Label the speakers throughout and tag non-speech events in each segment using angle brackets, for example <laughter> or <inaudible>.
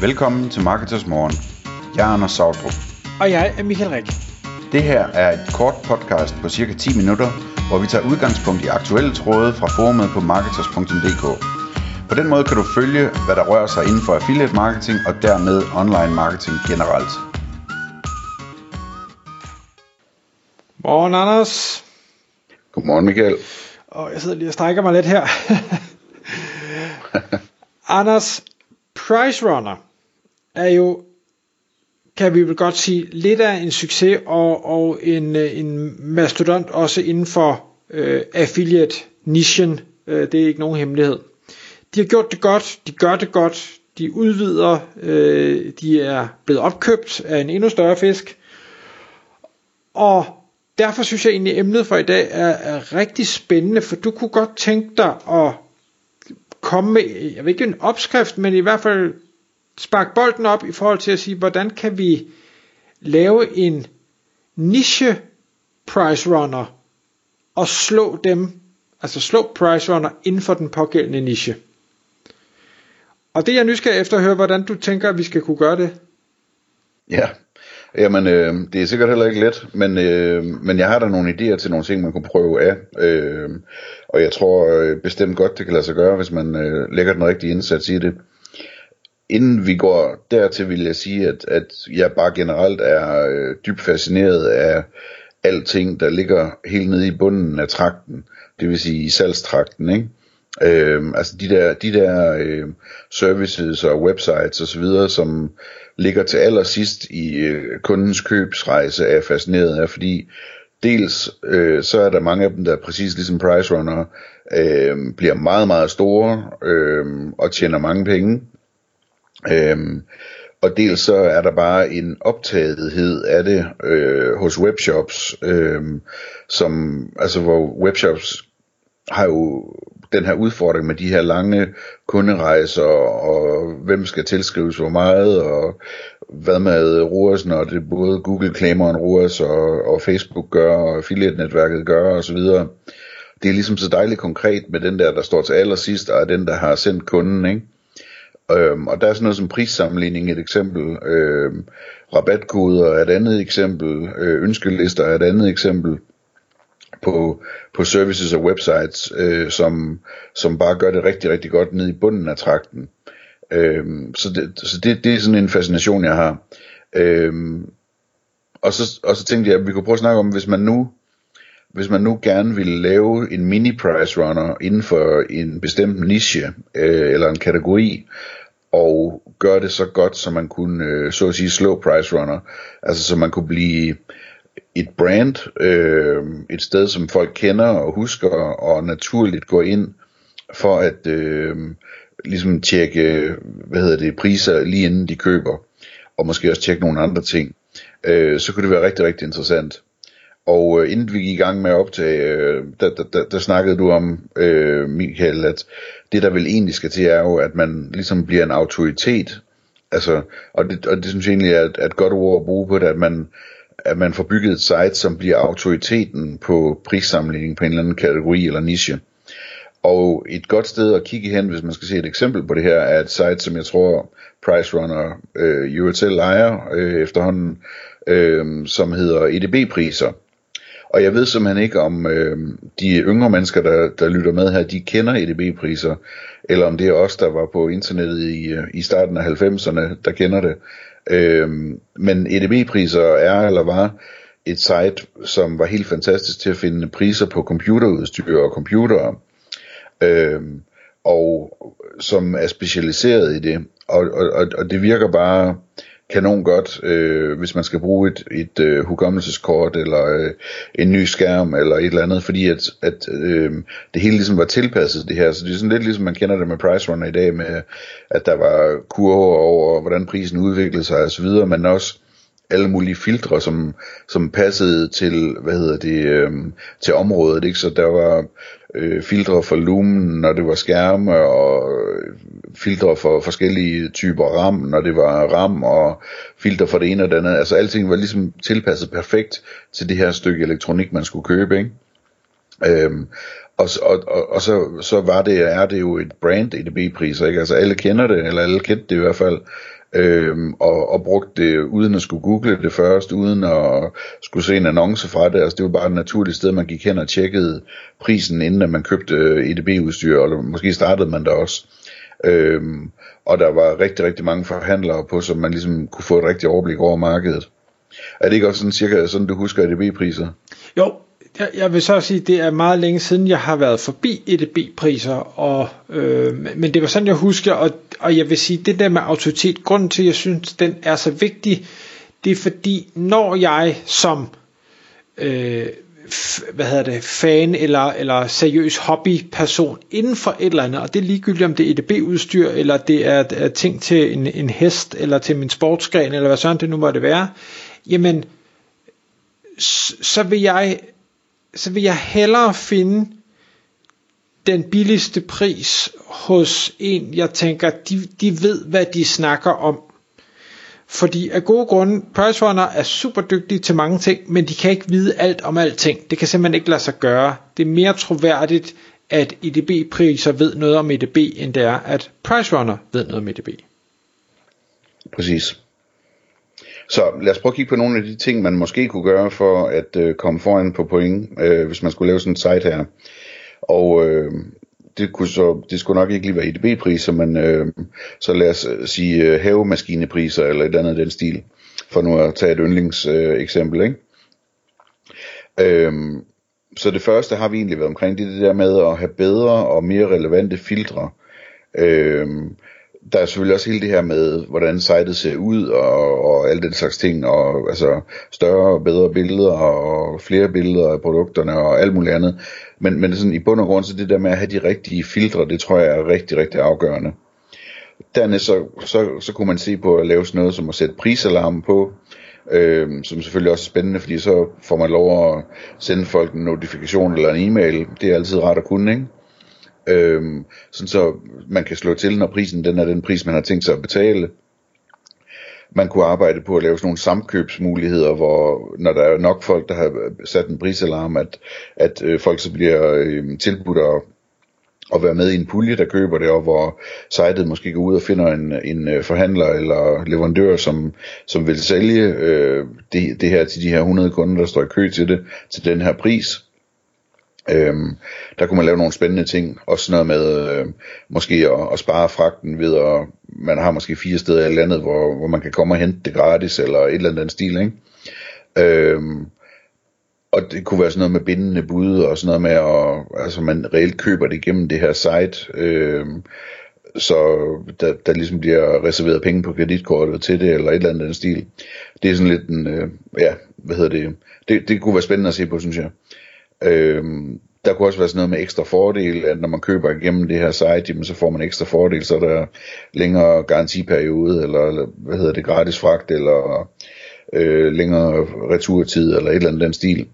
Speaker 1: Velkommen til Marketers Morgen. Jeg er Anders Sautrup.
Speaker 2: Og jeg er Michael Rik.
Speaker 1: Det her er et kort podcast på cirka 10 minutter, hvor vi tager udgangspunkt i aktuelle tråde fra forumet på marketers.dk. På den måde kan du følge, hvad der rører sig inden for affiliate marketing og dermed online marketing generelt.
Speaker 2: Morgen, Anders.
Speaker 1: Godmorgen Michael.
Speaker 2: Og jeg sidder lige og strækker mig lidt her. <laughs> Anders, Price Runner er jo, kan vi vel godt sige, lidt af en succes og, og en, øh, en mastodont også inden for øh, affiliate-nichen. Øh, det er ikke nogen hemmelighed. De har gjort det godt, de gør det godt, de udvider, øh, de er blevet opkøbt af en endnu større fisk. Og derfor synes jeg egentlig, at emnet for i dag er, er rigtig spændende, for du kunne godt tænke dig at komme med, jeg ved ikke en opskrift, men i hvert fald sparke bolden op i forhold til at sige, hvordan kan vi lave en niche price runner og slå dem, altså slå price runner inden for den pågældende niche. Og det er jeg nysgerrig efter at høre, hvordan du tænker, at vi skal kunne gøre det.
Speaker 1: Ja, jamen øh, det er sikkert heller ikke let, men, øh, men jeg har da nogle idéer til nogle ting, man kunne prøve af. Øh, og jeg tror øh, bestemt godt, det kan lade sig gøre, hvis man øh, lægger den rigtige indsats i det. Inden vi går dertil, vil jeg sige, at, at jeg bare generelt er øh, dybt fascineret af alting, der ligger helt nede i bunden af trakten, det vil sige i salgstrakten, ikke? Øh, altså de der, de der øh, services og websites osv., som ligger til allersidst i øh, kundens købsrejse, er jeg fascineret af, fordi dels øh, så er der mange af dem, der præcis ligesom Price Runner, øh, bliver meget, meget store øh, og tjener mange penge. Øhm, og dels så er der bare en optagethed af det øh, hos webshops, øh, som, altså hvor webshops har jo den her udfordring med de her lange kunderejser, og hvem skal tilskrives hvor meget, og hvad med ROAS, når det både Google claimer en ROAS, og, og Facebook gør, og affiliate-netværket gør, og så videre. Det er ligesom så dejligt konkret med den der, der står til allersidst, og er den, der har sendt kunden, ikke? Øhm, og der er sådan noget som prissammenligning et eksempel, øhm, rabatkoder er et andet eksempel, øh, ønskelister er et andet eksempel på, på services og websites, øh, som, som bare gør det rigtig, rigtig godt ned i bunden af trakten. Øhm, så det, så det, det er sådan en fascination, jeg har. Øhm, og, så, og så tænkte jeg, at vi kunne prøve at snakke om, hvis man nu hvis man nu gerne ville lave en mini price runner inden for en bestemt niche øh, eller en kategori, og gøre det så godt, som man kunne øh, så at sige slå price runner, altså så man kunne blive et brand, øh, et sted som folk kender og husker og naturligt går ind for at øh, ligesom tjekke, hvad hedder det, priser lige inden de køber, og måske også tjekke nogle andre ting, øh, så kunne det være rigtig, rigtig interessant. Og øh, inden vi gik i gang med at optage, øh, der, der, der, der snakkede du om, øh, Michael, at det der vel egentlig skal til er jo, at man ligesom bliver en autoritet. Altså, og det, og det synes jeg egentlig er et, et godt ord at bruge på det, at man, at man får bygget et site, som bliver autoriteten på prissammenligning på en eller anden kategori eller niche. Og et godt sted at kigge hen, hvis man skal se et eksempel på det her, er et site, som jeg tror Price Runner øh, USL ejer øh, efterhånden, øh, som hedder EDB-priser. Og jeg ved simpelthen ikke, om øh, de yngre mennesker, der, der lytter med her, de kender EDB-priser, eller om det er os, der var på internettet i, øh, i starten af 90'erne, der kender det. Øh, men EDB-priser er eller var et site, som var helt fantastisk til at finde priser på computerudstyr og computere, øh, og som er specialiseret i det. Og, og, og det virker bare kanon godt, øh, hvis man skal bruge et, et øh, hukommelseskort eller øh, en ny skærm eller et eller andet, fordi at, at øh, det hele ligesom var tilpasset det her, så det er sådan lidt ligesom man kender det med Price Runner i dag, med at der var kurver over, hvordan prisen udviklede sig osv., men også alle mulige filtre, som, som passede til, hvad hedder det, øh, til området, ikke? Så der var øh, filtre for lumen, når det var skærme, og øh, filtre for forskellige typer RAM, når det var RAM, og filtre for det ene og det andet. Altså alting var ligesom tilpasset perfekt til det her stykke elektronik, man skulle købe, ikke? Øhm, og, og, og, og så, så var det, er det jo et brand EDB-priser, ikke? Altså alle kender det, eller alle kendte det i hvert fald. øhm, og, og brugte det uden at skulle google det først, uden at skulle se en annonce fra det. Altså det var bare et naturligt sted, man gik hen og tjekkede prisen, inden at man købte øh, EDB-udstyr, eller måske startede man der også. Øhm, og der var rigtig, rigtig mange forhandlere på, så man ligesom kunne få et rigtigt overblik over markedet. Er det ikke også sådan cirka sådan, du husker EDB-priser?
Speaker 2: Jo, jeg, jeg vil så sige, det er meget længe siden, jeg har været forbi EDB-priser, og, øh, men det var sådan, jeg husker, og, og jeg vil sige, det der med autoritet, grunden til, at jeg synes, den er så vigtig, det er fordi, når jeg som øh, hvad hedder det, fan eller, eller seriøs hobbyperson inden for et eller andet, og det er ligegyldigt om det er EDB-udstyr, eller det er, er ting til en, en hest, eller til min sportsgren, eller hvad sådan det nu måtte være, jamen, så vil jeg, så vil jeg hellere finde den billigste pris hos en, jeg tænker, de, de ved, hvad de snakker om. Fordi af gode grunde, Pricerunner er super dygtige til mange ting, men de kan ikke vide alt om alting. Det kan simpelthen ikke lade sig gøre. Det er mere troværdigt, at EDB-priser ved noget om EDB, end det er, at Pricerunner ved noget om EDB.
Speaker 1: Præcis. Så lad os prøve at kigge på nogle af de ting, man måske kunne gøre for at øh, komme foran på point, øh, hvis man skulle lave sådan en site her. Og øh, det, kunne så, det skulle nok ikke lige være EDB-priser, men øh, så lad os øh, sige øh, havemaskinepriser eller et andet den stil, for nu at tage et yndlingseksempel. Øh, eksempel, ikke? Øh, så det første har vi egentlig været omkring, det er det der med at have bedre og mere relevante filtre. Øh, der er selvfølgelig også hele det her med, hvordan sitet ser ud, og, og alle den slags ting, og altså større og bedre billeder, og flere billeder af produkterne, og alt muligt andet. Men, men sådan, i bund og grund, så det der med at have de rigtige filtre, det tror jeg er rigtig, rigtig afgørende. Dernæst så, så, så kunne man se på at lave sådan noget som at sætte prisalarmen på, øh, som selvfølgelig også er spændende, fordi så får man lov at sende folk en notifikation eller en e-mail. Det er altid rart at kunne, ikke? Øhm, sådan så man kan slå til, når prisen den er den pris, man har tænkt sig at betale. Man kunne arbejde på at lave sådan nogle samkøbsmuligheder, hvor når der er nok folk, der har sat en prisalarm, at, at øh, folk så bliver øh, tilbudt at, at være med i en pulje, der køber det, og hvor sitet måske går ud og finder en, en øh, forhandler eller leverandør, som, som vil sælge øh, det, det her til de her 100 kunder, der står i kø til det, til den her pris. Øhm, der kunne man lave nogle spændende ting, også noget med øh, måske at, at spare fragten ved at, man har måske fire steder i landet, hvor, hvor man kan komme og hente det gratis, eller et eller andet stil, ikke? Øhm, og det kunne være sådan noget med bindende bud, og sådan noget med, at altså man reelt køber det igennem det her site, øhm, så der, der ligesom bliver reserveret penge på kreditkortet til det, eller et eller andet stil. Det er sådan lidt en, øh, ja, hvad hedder det, det, det kunne være spændende at se på, synes jeg. Øhm, der kunne også være sådan noget med ekstra fordel, at når man køber igennem det her site, jamen, så får man ekstra fordel, så er der længere garantiperiode, eller, eller hvad hedder det, gratis fragt, eller øh, længere returtid, eller et eller andet den stil.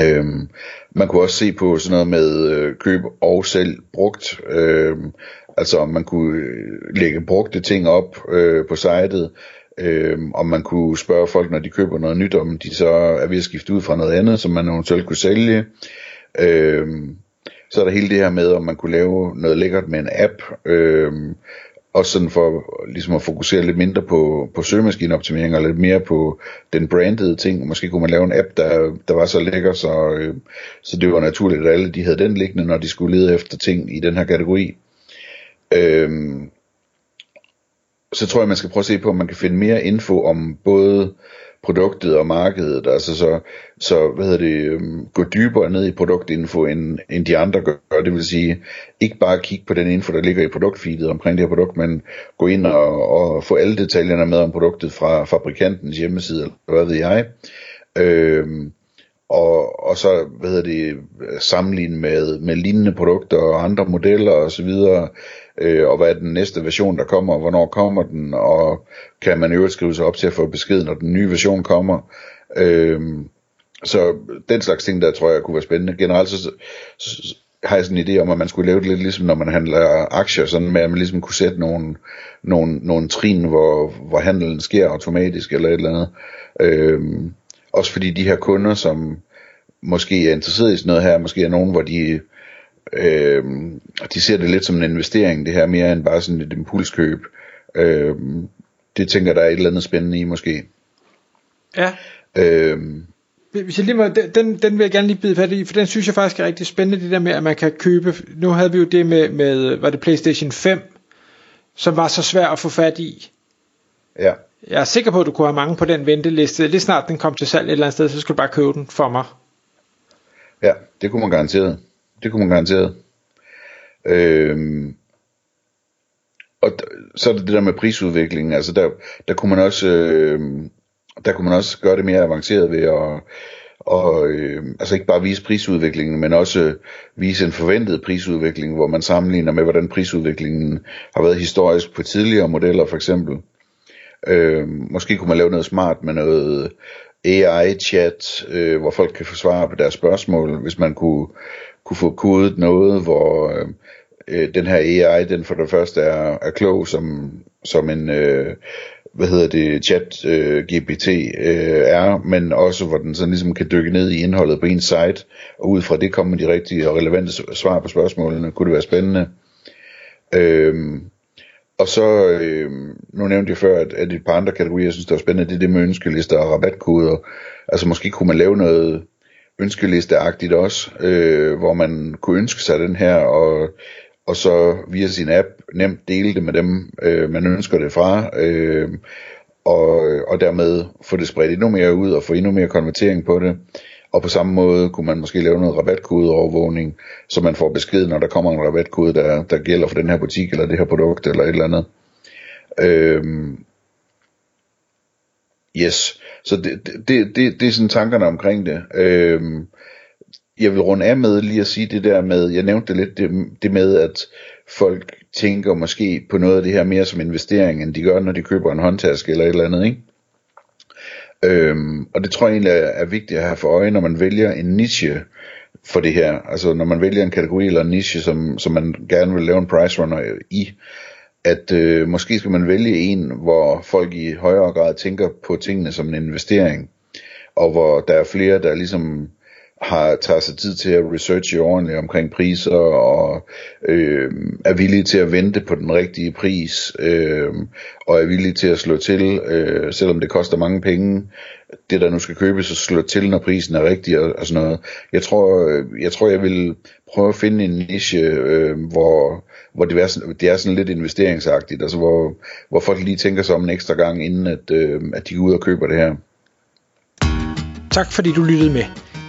Speaker 1: Øhm, man kunne også se på sådan noget med øh, køb og selv brugt. Øhm, altså om man kunne øh, lægge brugte ting op øh, på sitet, øh, om man kunne spørge folk, når de køber noget nyt, om de så er ved at skifte ud fra noget andet, som man eventuelt kunne sælge. Øh, så er der hele det her med, om man kunne lave noget lækkert med en app, øh, også sådan for ligesom at fokusere lidt mindre på, på søgemaskineoptimering, og lidt mere på den brandede ting. Måske kunne man lave en app, der, der var så lækker, så, øh, så det var naturligt, at alle de havde den liggende, når de skulle lede efter ting i den her kategori. Øhm, så tror jeg, man skal prøve at se på, om man kan finde mere info om både produktet og markedet, altså så, så hvad hedder det, øhm, gå dybere ned i produktinfo, end, end de andre gør, det vil sige, ikke bare kigge på den info, der ligger i produktfeedet omkring det her produkt, men gå ind og, og få alle detaljerne med om produktet fra fabrikantens hjemmeside, eller hvad ved jeg, øhm, og, og så, hvad hedder det, sammenligne med, med lignende produkter og andre modeller og så videre, øh, og hvad er den næste version, der kommer, og hvornår kommer den, og kan man øvrigt skrive sig op til at få besked, når den nye version kommer. Øh, så den slags ting, der tror jeg kunne være spændende. Generelt så, så har jeg sådan en idé om, at man skulle lave det lidt ligesom, når man handler aktier, sådan med, at man ligesom kunne sætte nogle, nogle, nogle trin, hvor, hvor handelen sker automatisk, eller et eller andet. Øhm, også fordi de her kunder, som måske er interesseret i sådan noget her, måske er nogen, hvor de øh, de ser det lidt som en investering, det her mere end bare sådan et impulskøb. Øh, det tænker der er et eller andet spændende i måske.
Speaker 2: Ja.
Speaker 1: Øh,
Speaker 2: Hvis jeg lige må, den- den, den vil jeg gerne lige bide fat i, for den synes jeg faktisk er rigtig spændende, det der med, at man kan købe, nu havde vi jo det med, med var det Playstation 5, som var så svært at få fat i.
Speaker 1: ja,
Speaker 2: jeg er sikker på, at du kunne have mange på den venteliste. Lige snart den kom til salg et eller andet sted, så skulle du bare købe den for mig.
Speaker 1: ja, det kunne man garanteret. Det kunne man garanteret. Øhm, og d- så er det det der med prisudviklingen, altså der, der kunne man også, øh, der kunne man også gøre det mere avanceret ved at, og, øh, altså ikke bare vise prisudviklingen, men også øh, vise en forventet prisudvikling, hvor man sammenligner med, hvordan prisudviklingen har været historisk på tidligere modeller for eksempel. Øh, måske kunne man lave noget smart med noget AI-chat, øh, hvor folk kan få svar på deres spørgsmål, hvis man kunne, kunne få kodet noget, hvor øh, øh, den her AI, den for det første er, er klog som, som en, øh, hvad hedder det, chat øh, GPT øh, er, men også hvor den sådan ligesom kan dykke ned i indholdet på en site, og ud fra det kommer de rigtige og relevante svar på spørgsmålene, kunne det være spændende. Øh, og så, øh, nu nævnte jeg før, at, at et par andre kategorier, jeg synes, der er spændende, det er det med ønskelister og rabatkoder. Altså måske kunne man lave noget ønskelisteagtigt også, øh, hvor man kunne ønske sig den her, og, og så via sin app nemt dele det med dem, øh, man ønsker det fra, øh, og, og dermed få det spredt endnu mere ud og få endnu mere konvertering på det. Og på samme måde kunne man måske lave noget rabatkodeovervågning, så man får besked, når der kommer en rabatkode, der, der gælder for den her butik, eller det her produkt, eller et eller andet. Øhm, yes, så det, det, det, det, det er sådan tankerne omkring det. Øhm, jeg vil runde af med lige at sige det der med, jeg nævnte det lidt, det, det med, at folk tænker måske på noget af det her mere som investering, end de gør, når de køber en håndtaske eller et eller andet, ikke? Øhm, og det tror jeg egentlig er, er vigtigt at have for øje, når man vælger en niche for det her. Altså når man vælger en kategori eller en niche, som, som man gerne vil lave en price runner i, at øh, måske skal man vælge en, hvor folk i højere grad tænker på tingene som en investering, og hvor der er flere, der ligesom har tager sig tid til at researche ordentligt omkring priser og øh, er villige til at vente på den rigtige pris øh, og er villige til at slå til, øh, selvom det koster mange penge, det der nu skal købes, så slå til, når prisen er rigtig og, og sådan noget. Jeg tror, øh, jeg tror, jeg vil prøve at finde en niche, øh, hvor, hvor det, er sådan, det er sådan lidt investeringsagtigt, altså hvor, hvor folk lige tænker sig om en ekstra gang, inden at, øh, at de går ud og køber det her.
Speaker 2: Tak fordi du lyttede med.